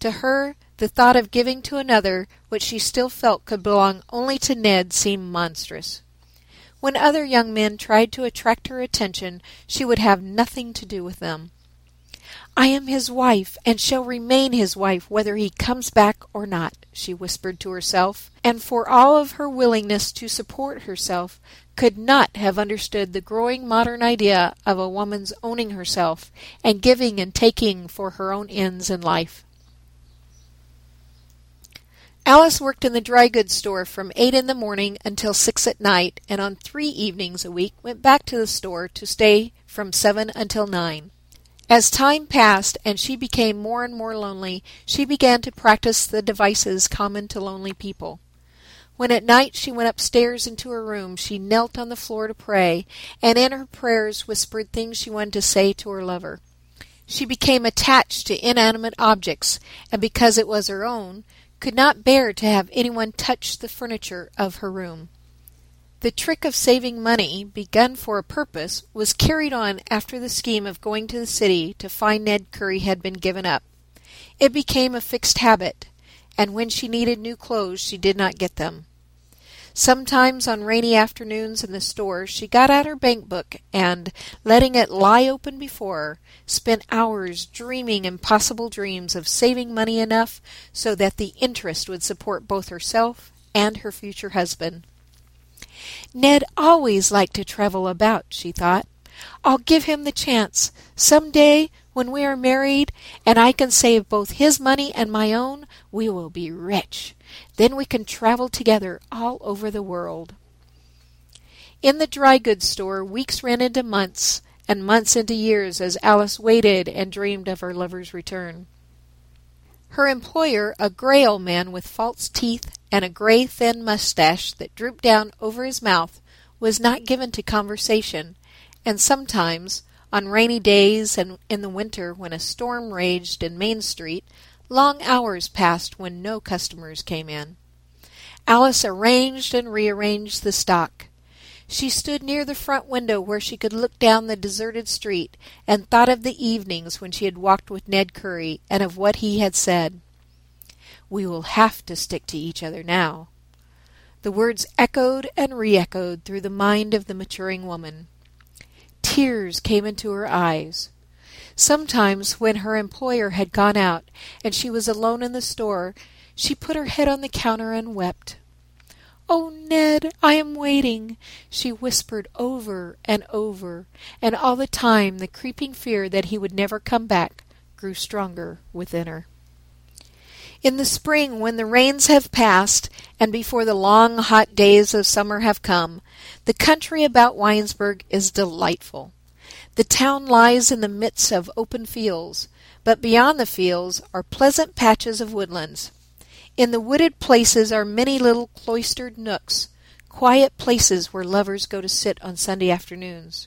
To her the thought of giving to another what she still felt could belong only to Ned seemed monstrous. When other young men tried to attract her attention she would have nothing to do with them. I am his wife, and shall remain his wife whether he comes back or not, she whispered to herself, and for all of her willingness to support herself, could not have understood the growing modern idea of a woman's owning herself and giving and taking for her own ends in life. Alice worked in the dry goods store from eight in the morning until six at night, and on three evenings a week went back to the store to stay from seven until nine. As time passed and she became more and more lonely, she began to practice the devices common to lonely people. When at night she went upstairs into her room, she knelt on the floor to pray, and in her prayers whispered things she wanted to say to her lover. She became attached to inanimate objects, and because it was her own, could not bear to have anyone touch the furniture of her room. The trick of saving money, begun for a purpose, was carried on after the scheme of going to the city to find Ned Currie had been given up. It became a fixed habit, and when she needed new clothes she did not get them. Sometimes on rainy afternoons in the store she got out her bank book and, letting it lie open before her, spent hours dreaming impossible dreams of saving money enough so that the interest would support both herself and her future husband. Ned always liked to travel about, she thought. I'll give him the chance. Some day, when we are married, and I can save both his money and my own, we will be rich. Then we can travel together all over the world. In the dry goods store, weeks ran into months, and months into years as Alice waited and dreamed of her lover's return. Her employer, a gray old man with false teeth and a gray thin mustache that drooped down over his mouth, was not given to conversation, and sometimes, on rainy days and in the winter when a storm raged in Main Street, long hours passed when no customers came in. Alice arranged and rearranged the stock. She stood near the front window where she could look down the deserted street, and thought of the evenings when she had walked with Ned Currie, and of what he had said. We will have to stick to each other now. The words echoed and re-echoed through the mind of the maturing woman. Tears came into her eyes. Sometimes, when her employer had gone out and she was alone in the store, she put her head on the counter and wept. "Oh, Ned, I am waiting," she whispered over and over, and all the time the creeping fear that he would never come back grew stronger within her. In the spring, when the rains have passed, and before the long hot days of summer have come, the country about Winesburg is delightful. The town lies in the midst of open fields, but beyond the fields are pleasant patches of woodlands. In the wooded places are many little cloistered nooks, quiet places where lovers go to sit on Sunday afternoons.